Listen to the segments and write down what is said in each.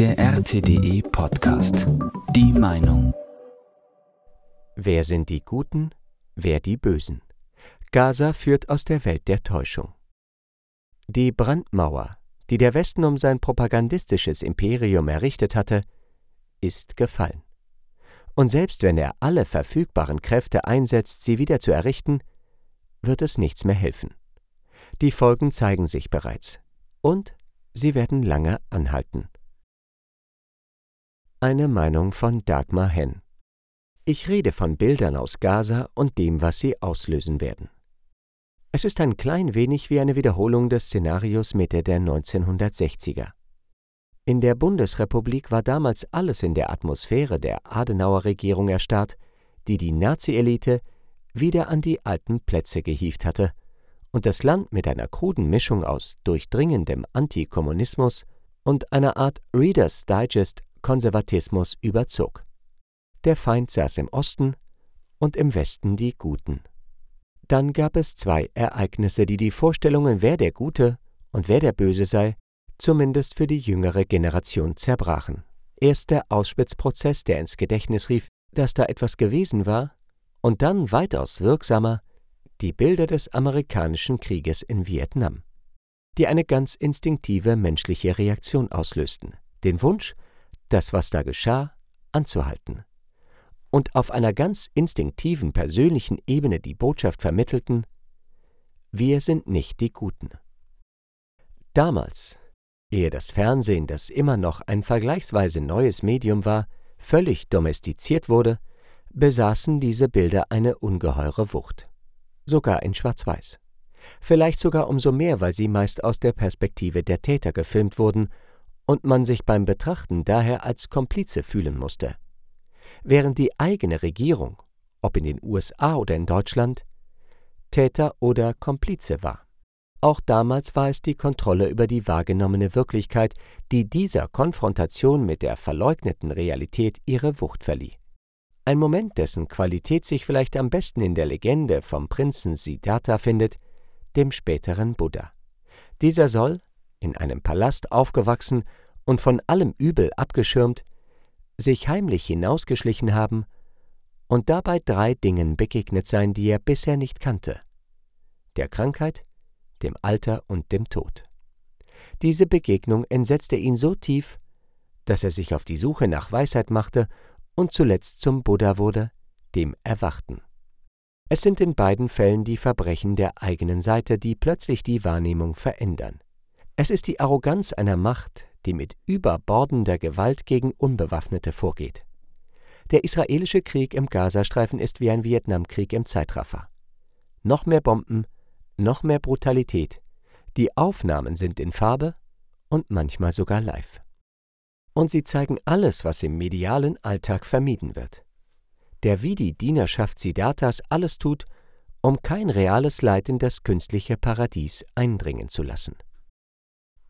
Der RTDE Podcast. Die Meinung. Wer sind die Guten, wer die Bösen? Gaza führt aus der Welt der Täuschung. Die Brandmauer, die der Westen um sein propagandistisches Imperium errichtet hatte, ist gefallen. Und selbst wenn er alle verfügbaren Kräfte einsetzt, sie wieder zu errichten, wird es nichts mehr helfen. Die Folgen zeigen sich bereits. Und sie werden lange anhalten. Eine Meinung von Dagmar Henn. Ich rede von Bildern aus Gaza und dem, was sie auslösen werden. Es ist ein klein wenig wie eine Wiederholung des Szenarios Mitte der 1960er. In der Bundesrepublik war damals alles in der Atmosphäre der Adenauer-Regierung erstarrt, die die Nazi-Elite wieder an die alten Plätze gehievt hatte und das Land mit einer kruden Mischung aus durchdringendem Antikommunismus und einer Art Reader's Digest Konservatismus überzog. Der Feind saß im Osten und im Westen die Guten. Dann gab es zwei Ereignisse, die die Vorstellungen, wer der Gute und wer der Böse sei, zumindest für die jüngere Generation zerbrachen. Erst der Auschwitz-Prozess, der ins Gedächtnis rief, dass da etwas gewesen war, und dann weitaus wirksamer die Bilder des amerikanischen Krieges in Vietnam, die eine ganz instinktive menschliche Reaktion auslösten, den Wunsch, das, was da geschah, anzuhalten, und auf einer ganz instinktiven persönlichen Ebene die Botschaft vermittelten, wir sind nicht die Guten. Damals, ehe das Fernsehen, das immer noch ein vergleichsweise neues Medium war, völlig domestiziert wurde, besaßen diese Bilder eine ungeheure Wucht sogar in Schwarz-Weiß. Vielleicht sogar umso mehr, weil sie meist aus der Perspektive der Täter gefilmt wurden und man sich beim Betrachten daher als Komplize fühlen musste. Während die eigene Regierung, ob in den USA oder in Deutschland, Täter oder Komplize war. Auch damals war es die Kontrolle über die wahrgenommene Wirklichkeit, die dieser Konfrontation mit der verleugneten Realität ihre Wucht verlieh. Ein Moment, dessen Qualität sich vielleicht am besten in der Legende vom Prinzen Siddhartha findet, dem späteren Buddha. Dieser soll, in einem Palast aufgewachsen und von allem Übel abgeschirmt, sich heimlich hinausgeschlichen haben und dabei drei Dingen begegnet sein, die er bisher nicht kannte der Krankheit, dem Alter und dem Tod. Diese Begegnung entsetzte ihn so tief, dass er sich auf die Suche nach Weisheit machte und zuletzt zum Buddha wurde, dem Erwachten. Es sind in beiden Fällen die Verbrechen der eigenen Seite, die plötzlich die Wahrnehmung verändern. Es ist die Arroganz einer Macht, die mit überbordender Gewalt gegen Unbewaffnete vorgeht. Der israelische Krieg im Gazastreifen ist wie ein Vietnamkrieg im Zeitraffer. Noch mehr Bomben, noch mehr Brutalität. Die Aufnahmen sind in Farbe und manchmal sogar live und sie zeigen alles, was im medialen Alltag vermieden wird. Der wie die Dienerschaft Siddharthas alles tut, um kein reales Leid in das künstliche Paradies eindringen zu lassen.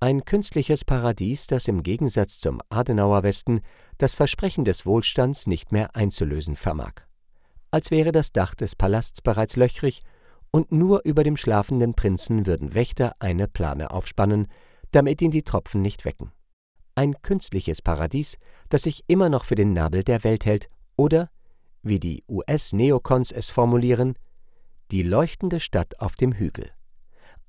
Ein künstliches Paradies, das im Gegensatz zum Adenauer Westen das Versprechen des Wohlstands nicht mehr einzulösen vermag. Als wäre das Dach des Palasts bereits löchrig und nur über dem schlafenden Prinzen würden Wächter eine Plane aufspannen, damit ihn die Tropfen nicht wecken ein künstliches Paradies, das sich immer noch für den Nabel der Welt hält oder, wie die US-Neokons es formulieren, die leuchtende Stadt auf dem Hügel.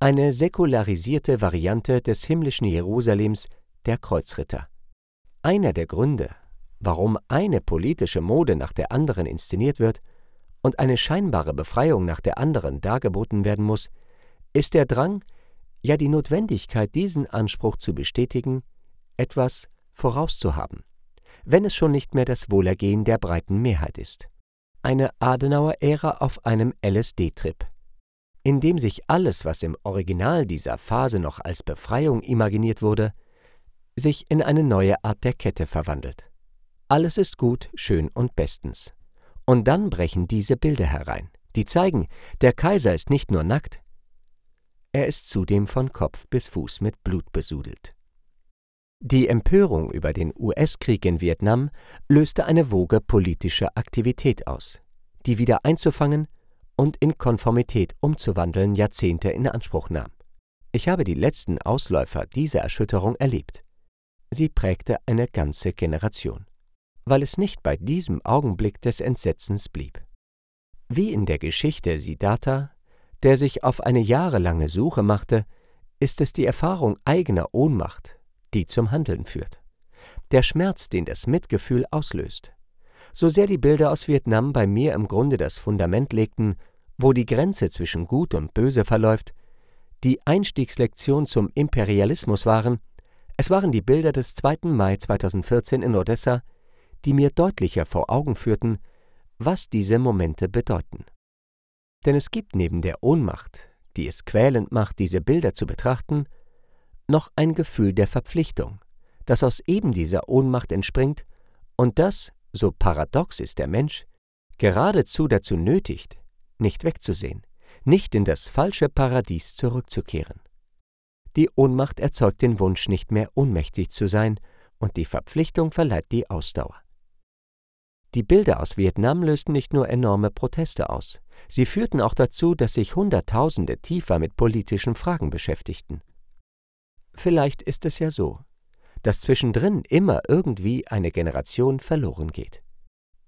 Eine säkularisierte Variante des himmlischen Jerusalems der Kreuzritter. Einer der Gründe, warum eine politische Mode nach der anderen inszeniert wird und eine scheinbare Befreiung nach der anderen dargeboten werden muss, ist der Drang, ja die Notwendigkeit, diesen Anspruch zu bestätigen, etwas vorauszuhaben, wenn es schon nicht mehr das Wohlergehen der breiten Mehrheit ist. Eine Adenauer-Ära auf einem LSD-Trip, in dem sich alles, was im Original dieser Phase noch als Befreiung imaginiert wurde, sich in eine neue Art der Kette verwandelt. Alles ist gut, schön und bestens. Und dann brechen diese Bilder herein, die zeigen, der Kaiser ist nicht nur nackt, er ist zudem von Kopf bis Fuß mit Blut besudelt. Die Empörung über den US-Krieg in Vietnam löste eine Woge politischer Aktivität aus, die wieder einzufangen und in Konformität umzuwandeln Jahrzehnte in Anspruch nahm. Ich habe die letzten Ausläufer dieser Erschütterung erlebt. Sie prägte eine ganze Generation, weil es nicht bei diesem Augenblick des Entsetzens blieb. Wie in der Geschichte Siddhartha, der sich auf eine jahrelange Suche machte, ist es die Erfahrung eigener Ohnmacht, die zum Handeln führt. Der Schmerz, den das Mitgefühl auslöst. So sehr die Bilder aus Vietnam bei mir im Grunde das Fundament legten, wo die Grenze zwischen Gut und Böse verläuft, die Einstiegslektion zum Imperialismus waren, es waren die Bilder des 2. Mai 2014 in Odessa, die mir deutlicher vor Augen führten, was diese Momente bedeuten. Denn es gibt neben der Ohnmacht, die es quälend macht, diese Bilder zu betrachten, noch ein Gefühl der Verpflichtung, das aus eben dieser Ohnmacht entspringt und das, so paradox ist der Mensch, geradezu dazu nötigt, nicht wegzusehen, nicht in das falsche Paradies zurückzukehren. Die Ohnmacht erzeugt den Wunsch, nicht mehr ohnmächtig zu sein, und die Verpflichtung verleiht die Ausdauer. Die Bilder aus Vietnam lösten nicht nur enorme Proteste aus, sie führten auch dazu, dass sich Hunderttausende tiefer mit politischen Fragen beschäftigten. Vielleicht ist es ja so, dass zwischendrin immer irgendwie eine Generation verloren geht.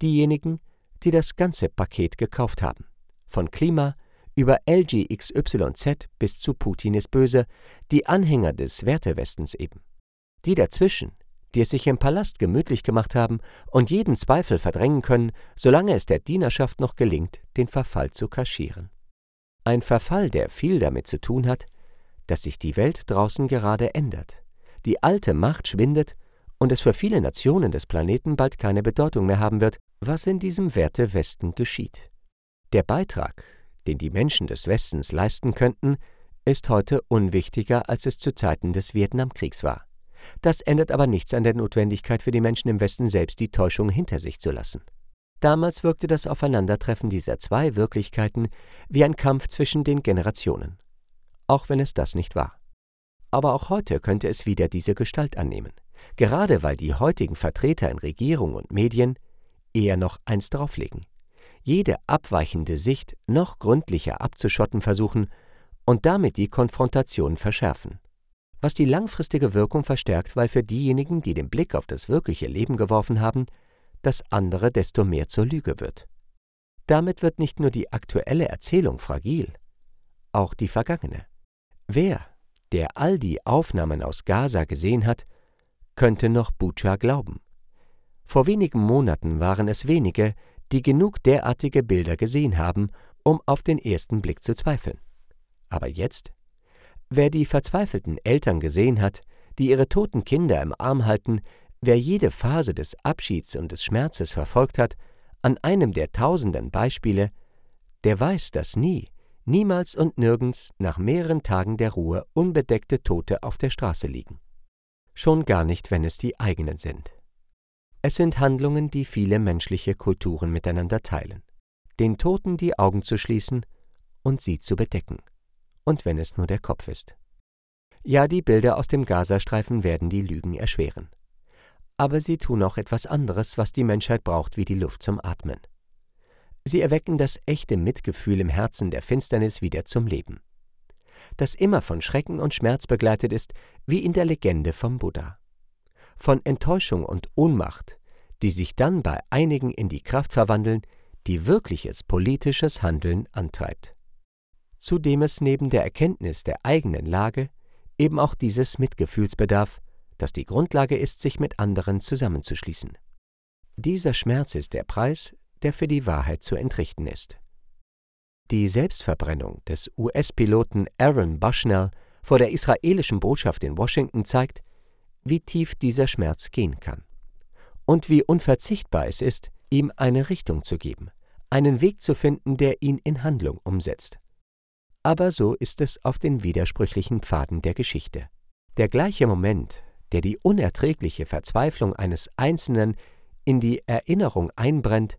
Diejenigen, die das ganze Paket gekauft haben. Von Klima über LGXYZ bis zu Putin ist böse, die Anhänger des Wertewestens eben. Die dazwischen, die es sich im Palast gemütlich gemacht haben und jeden Zweifel verdrängen können, solange es der Dienerschaft noch gelingt, den Verfall zu kaschieren. Ein Verfall, der viel damit zu tun hat, dass sich die Welt draußen gerade ändert, die alte Macht schwindet und es für viele Nationen des Planeten bald keine Bedeutung mehr haben wird, was in diesem Wertewesten geschieht. Der Beitrag, den die Menschen des Westens leisten könnten, ist heute unwichtiger, als es zu Zeiten des Vietnamkriegs war. Das ändert aber nichts an der Notwendigkeit für die Menschen im Westen selbst, die Täuschung hinter sich zu lassen. Damals wirkte das Aufeinandertreffen dieser zwei Wirklichkeiten wie ein Kampf zwischen den Generationen. Auch wenn es das nicht war. Aber auch heute könnte es wieder diese Gestalt annehmen, gerade weil die heutigen Vertreter in Regierung und Medien eher noch eins drauflegen jede abweichende Sicht noch gründlicher abzuschotten versuchen und damit die Konfrontation verschärfen. Was die langfristige Wirkung verstärkt, weil für diejenigen, die den Blick auf das wirkliche Leben geworfen haben, das andere desto mehr zur Lüge wird. Damit wird nicht nur die aktuelle Erzählung fragil, auch die vergangene. Wer, der all die Aufnahmen aus Gaza gesehen hat, könnte noch Bucha glauben. Vor wenigen Monaten waren es wenige, die genug derartige Bilder gesehen haben, um auf den ersten Blick zu zweifeln. Aber jetzt? Wer die verzweifelten Eltern gesehen hat, die ihre toten Kinder im Arm halten, wer jede Phase des Abschieds und des Schmerzes verfolgt hat, an einem der tausenden Beispiele, der weiß, dass nie, niemals und nirgends nach mehreren Tagen der Ruhe unbedeckte Tote auf der Straße liegen. Schon gar nicht, wenn es die eigenen sind. Es sind Handlungen, die viele menschliche Kulturen miteinander teilen. Den Toten die Augen zu schließen und sie zu bedecken. Und wenn es nur der Kopf ist. Ja, die Bilder aus dem Gazastreifen werden die Lügen erschweren. Aber sie tun auch etwas anderes, was die Menschheit braucht wie die Luft zum Atmen. Sie erwecken das echte Mitgefühl im Herzen der Finsternis wieder zum Leben. Das immer von Schrecken und Schmerz begleitet ist, wie in der Legende vom Buddha von Enttäuschung und Ohnmacht, die sich dann bei einigen in die Kraft verwandeln, die wirkliches politisches Handeln antreibt. Zudem es neben der Erkenntnis der eigenen Lage eben auch dieses Mitgefühls bedarf, das die Grundlage ist, sich mit anderen zusammenzuschließen. Dieser Schmerz ist der Preis, der für die Wahrheit zu entrichten ist. Die Selbstverbrennung des US-Piloten Aaron Bushnell vor der israelischen Botschaft in Washington zeigt, wie tief dieser Schmerz gehen kann und wie unverzichtbar es ist, ihm eine Richtung zu geben, einen Weg zu finden, der ihn in Handlung umsetzt. Aber so ist es auf den widersprüchlichen Pfaden der Geschichte. Der gleiche Moment, der die unerträgliche Verzweiflung eines Einzelnen in die Erinnerung einbrennt,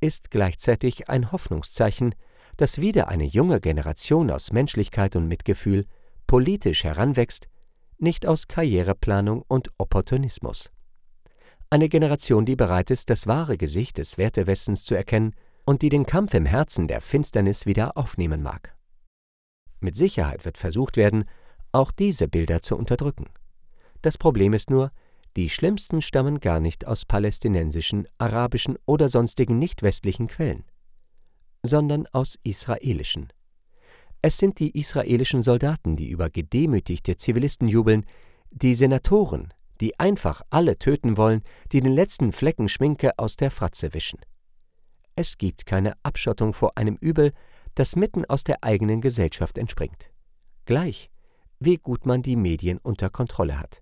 ist gleichzeitig ein Hoffnungszeichen, dass wieder eine junge Generation aus Menschlichkeit und Mitgefühl politisch heranwächst nicht aus Karriereplanung und Opportunismus. Eine Generation, die bereit ist, das wahre Gesicht des Wertewestens zu erkennen und die den Kampf im Herzen der Finsternis wieder aufnehmen mag. Mit Sicherheit wird versucht werden, auch diese Bilder zu unterdrücken. Das Problem ist nur, Die schlimmsten stammen gar nicht aus palästinensischen, arabischen oder sonstigen nicht westlichen Quellen, sondern aus israelischen. Es sind die israelischen Soldaten, die über gedemütigte Zivilisten jubeln, die Senatoren, die einfach alle töten wollen, die den letzten Flecken Schminke aus der Fratze wischen. Es gibt keine Abschottung vor einem Übel, das mitten aus der eigenen Gesellschaft entspringt. Gleich, wie gut man die Medien unter Kontrolle hat.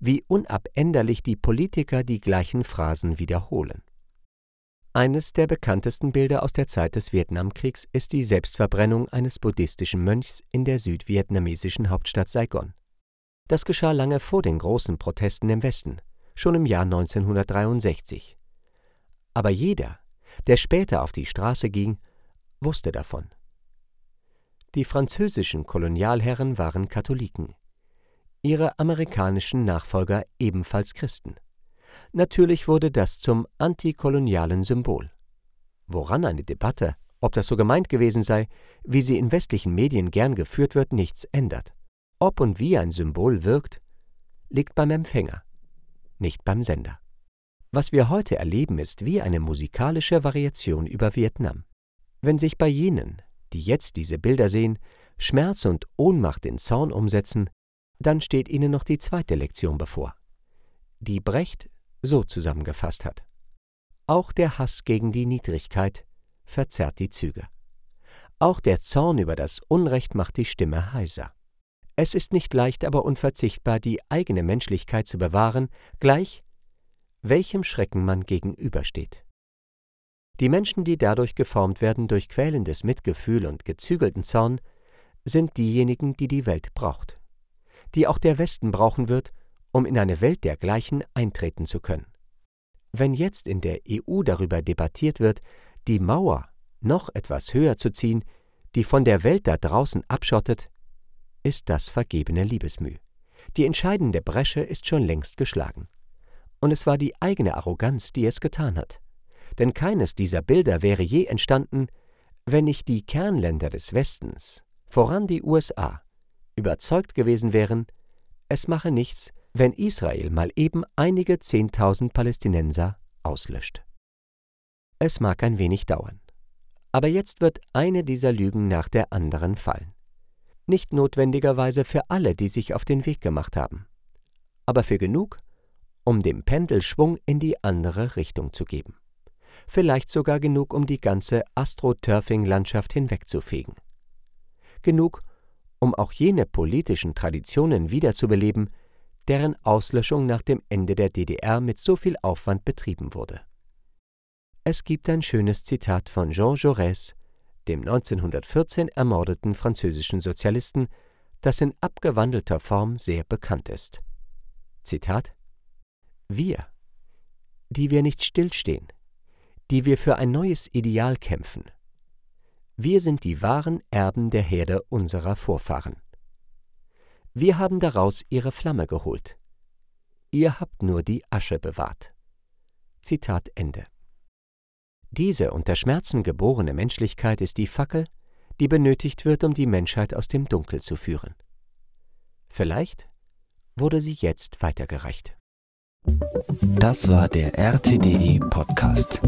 Wie unabänderlich die Politiker die gleichen Phrasen wiederholen. Eines der bekanntesten Bilder aus der Zeit des Vietnamkriegs ist die Selbstverbrennung eines buddhistischen Mönchs in der südvietnamesischen Hauptstadt Saigon. Das geschah lange vor den großen Protesten im Westen, schon im Jahr 1963. Aber jeder, der später auf die Straße ging, wusste davon. Die französischen Kolonialherren waren Katholiken, ihre amerikanischen Nachfolger ebenfalls Christen. Natürlich wurde das zum antikolonialen Symbol. Woran eine Debatte, ob das so gemeint gewesen sei, wie sie in westlichen Medien gern geführt wird, nichts ändert. Ob und wie ein Symbol wirkt, liegt beim Empfänger, nicht beim Sender. Was wir heute erleben, ist wie eine musikalische Variation über Vietnam. Wenn sich bei jenen, die jetzt diese Bilder sehen, Schmerz und Ohnmacht in Zorn umsetzen, dann steht ihnen noch die zweite Lektion bevor, die Brecht so zusammengefasst hat. Auch der Hass gegen die Niedrigkeit verzerrt die Züge. Auch der Zorn über das Unrecht macht die Stimme heiser. Es ist nicht leicht, aber unverzichtbar, die eigene Menschlichkeit zu bewahren, gleich welchem Schrecken man gegenübersteht. Die Menschen, die dadurch geformt werden durch quälendes Mitgefühl und gezügelten Zorn, sind diejenigen, die die Welt braucht, die auch der Westen brauchen wird, um in eine Welt dergleichen eintreten zu können. Wenn jetzt in der EU darüber debattiert wird, die Mauer noch etwas höher zu ziehen, die von der Welt da draußen abschottet, ist das vergebene Liebesmüh. Die entscheidende Bresche ist schon längst geschlagen. Und es war die eigene Arroganz, die es getan hat denn keines dieser Bilder wäre je entstanden, wenn nicht die Kernländer des Westens, voran die USA, überzeugt gewesen wären, es mache nichts, wenn Israel mal eben einige Zehntausend Palästinenser auslöscht. Es mag ein wenig dauern, aber jetzt wird eine dieser Lügen nach der anderen fallen. Nicht notwendigerweise für alle, die sich auf den Weg gemacht haben, aber für genug, um dem Pendel Schwung in die andere Richtung zu geben vielleicht sogar genug, um die ganze Astroturfing-Landschaft hinwegzufegen. Genug, um auch jene politischen Traditionen wiederzubeleben, deren Auslöschung nach dem Ende der DDR mit so viel Aufwand betrieben wurde. Es gibt ein schönes Zitat von Jean Jaurès, dem 1914 ermordeten französischen Sozialisten, das in abgewandelter Form sehr bekannt ist. Zitat Wir, die wir nicht stillstehen, die wir für ein neues Ideal kämpfen. Wir sind die wahren Erben der Herde unserer Vorfahren. Wir haben daraus ihre Flamme geholt. Ihr habt nur die Asche bewahrt. Zitat Ende. Diese unter Schmerzen geborene Menschlichkeit ist die Fackel, die benötigt wird, um die Menschheit aus dem Dunkel zu führen. Vielleicht wurde sie jetzt weitergereicht. Das war der RTDE Podcast.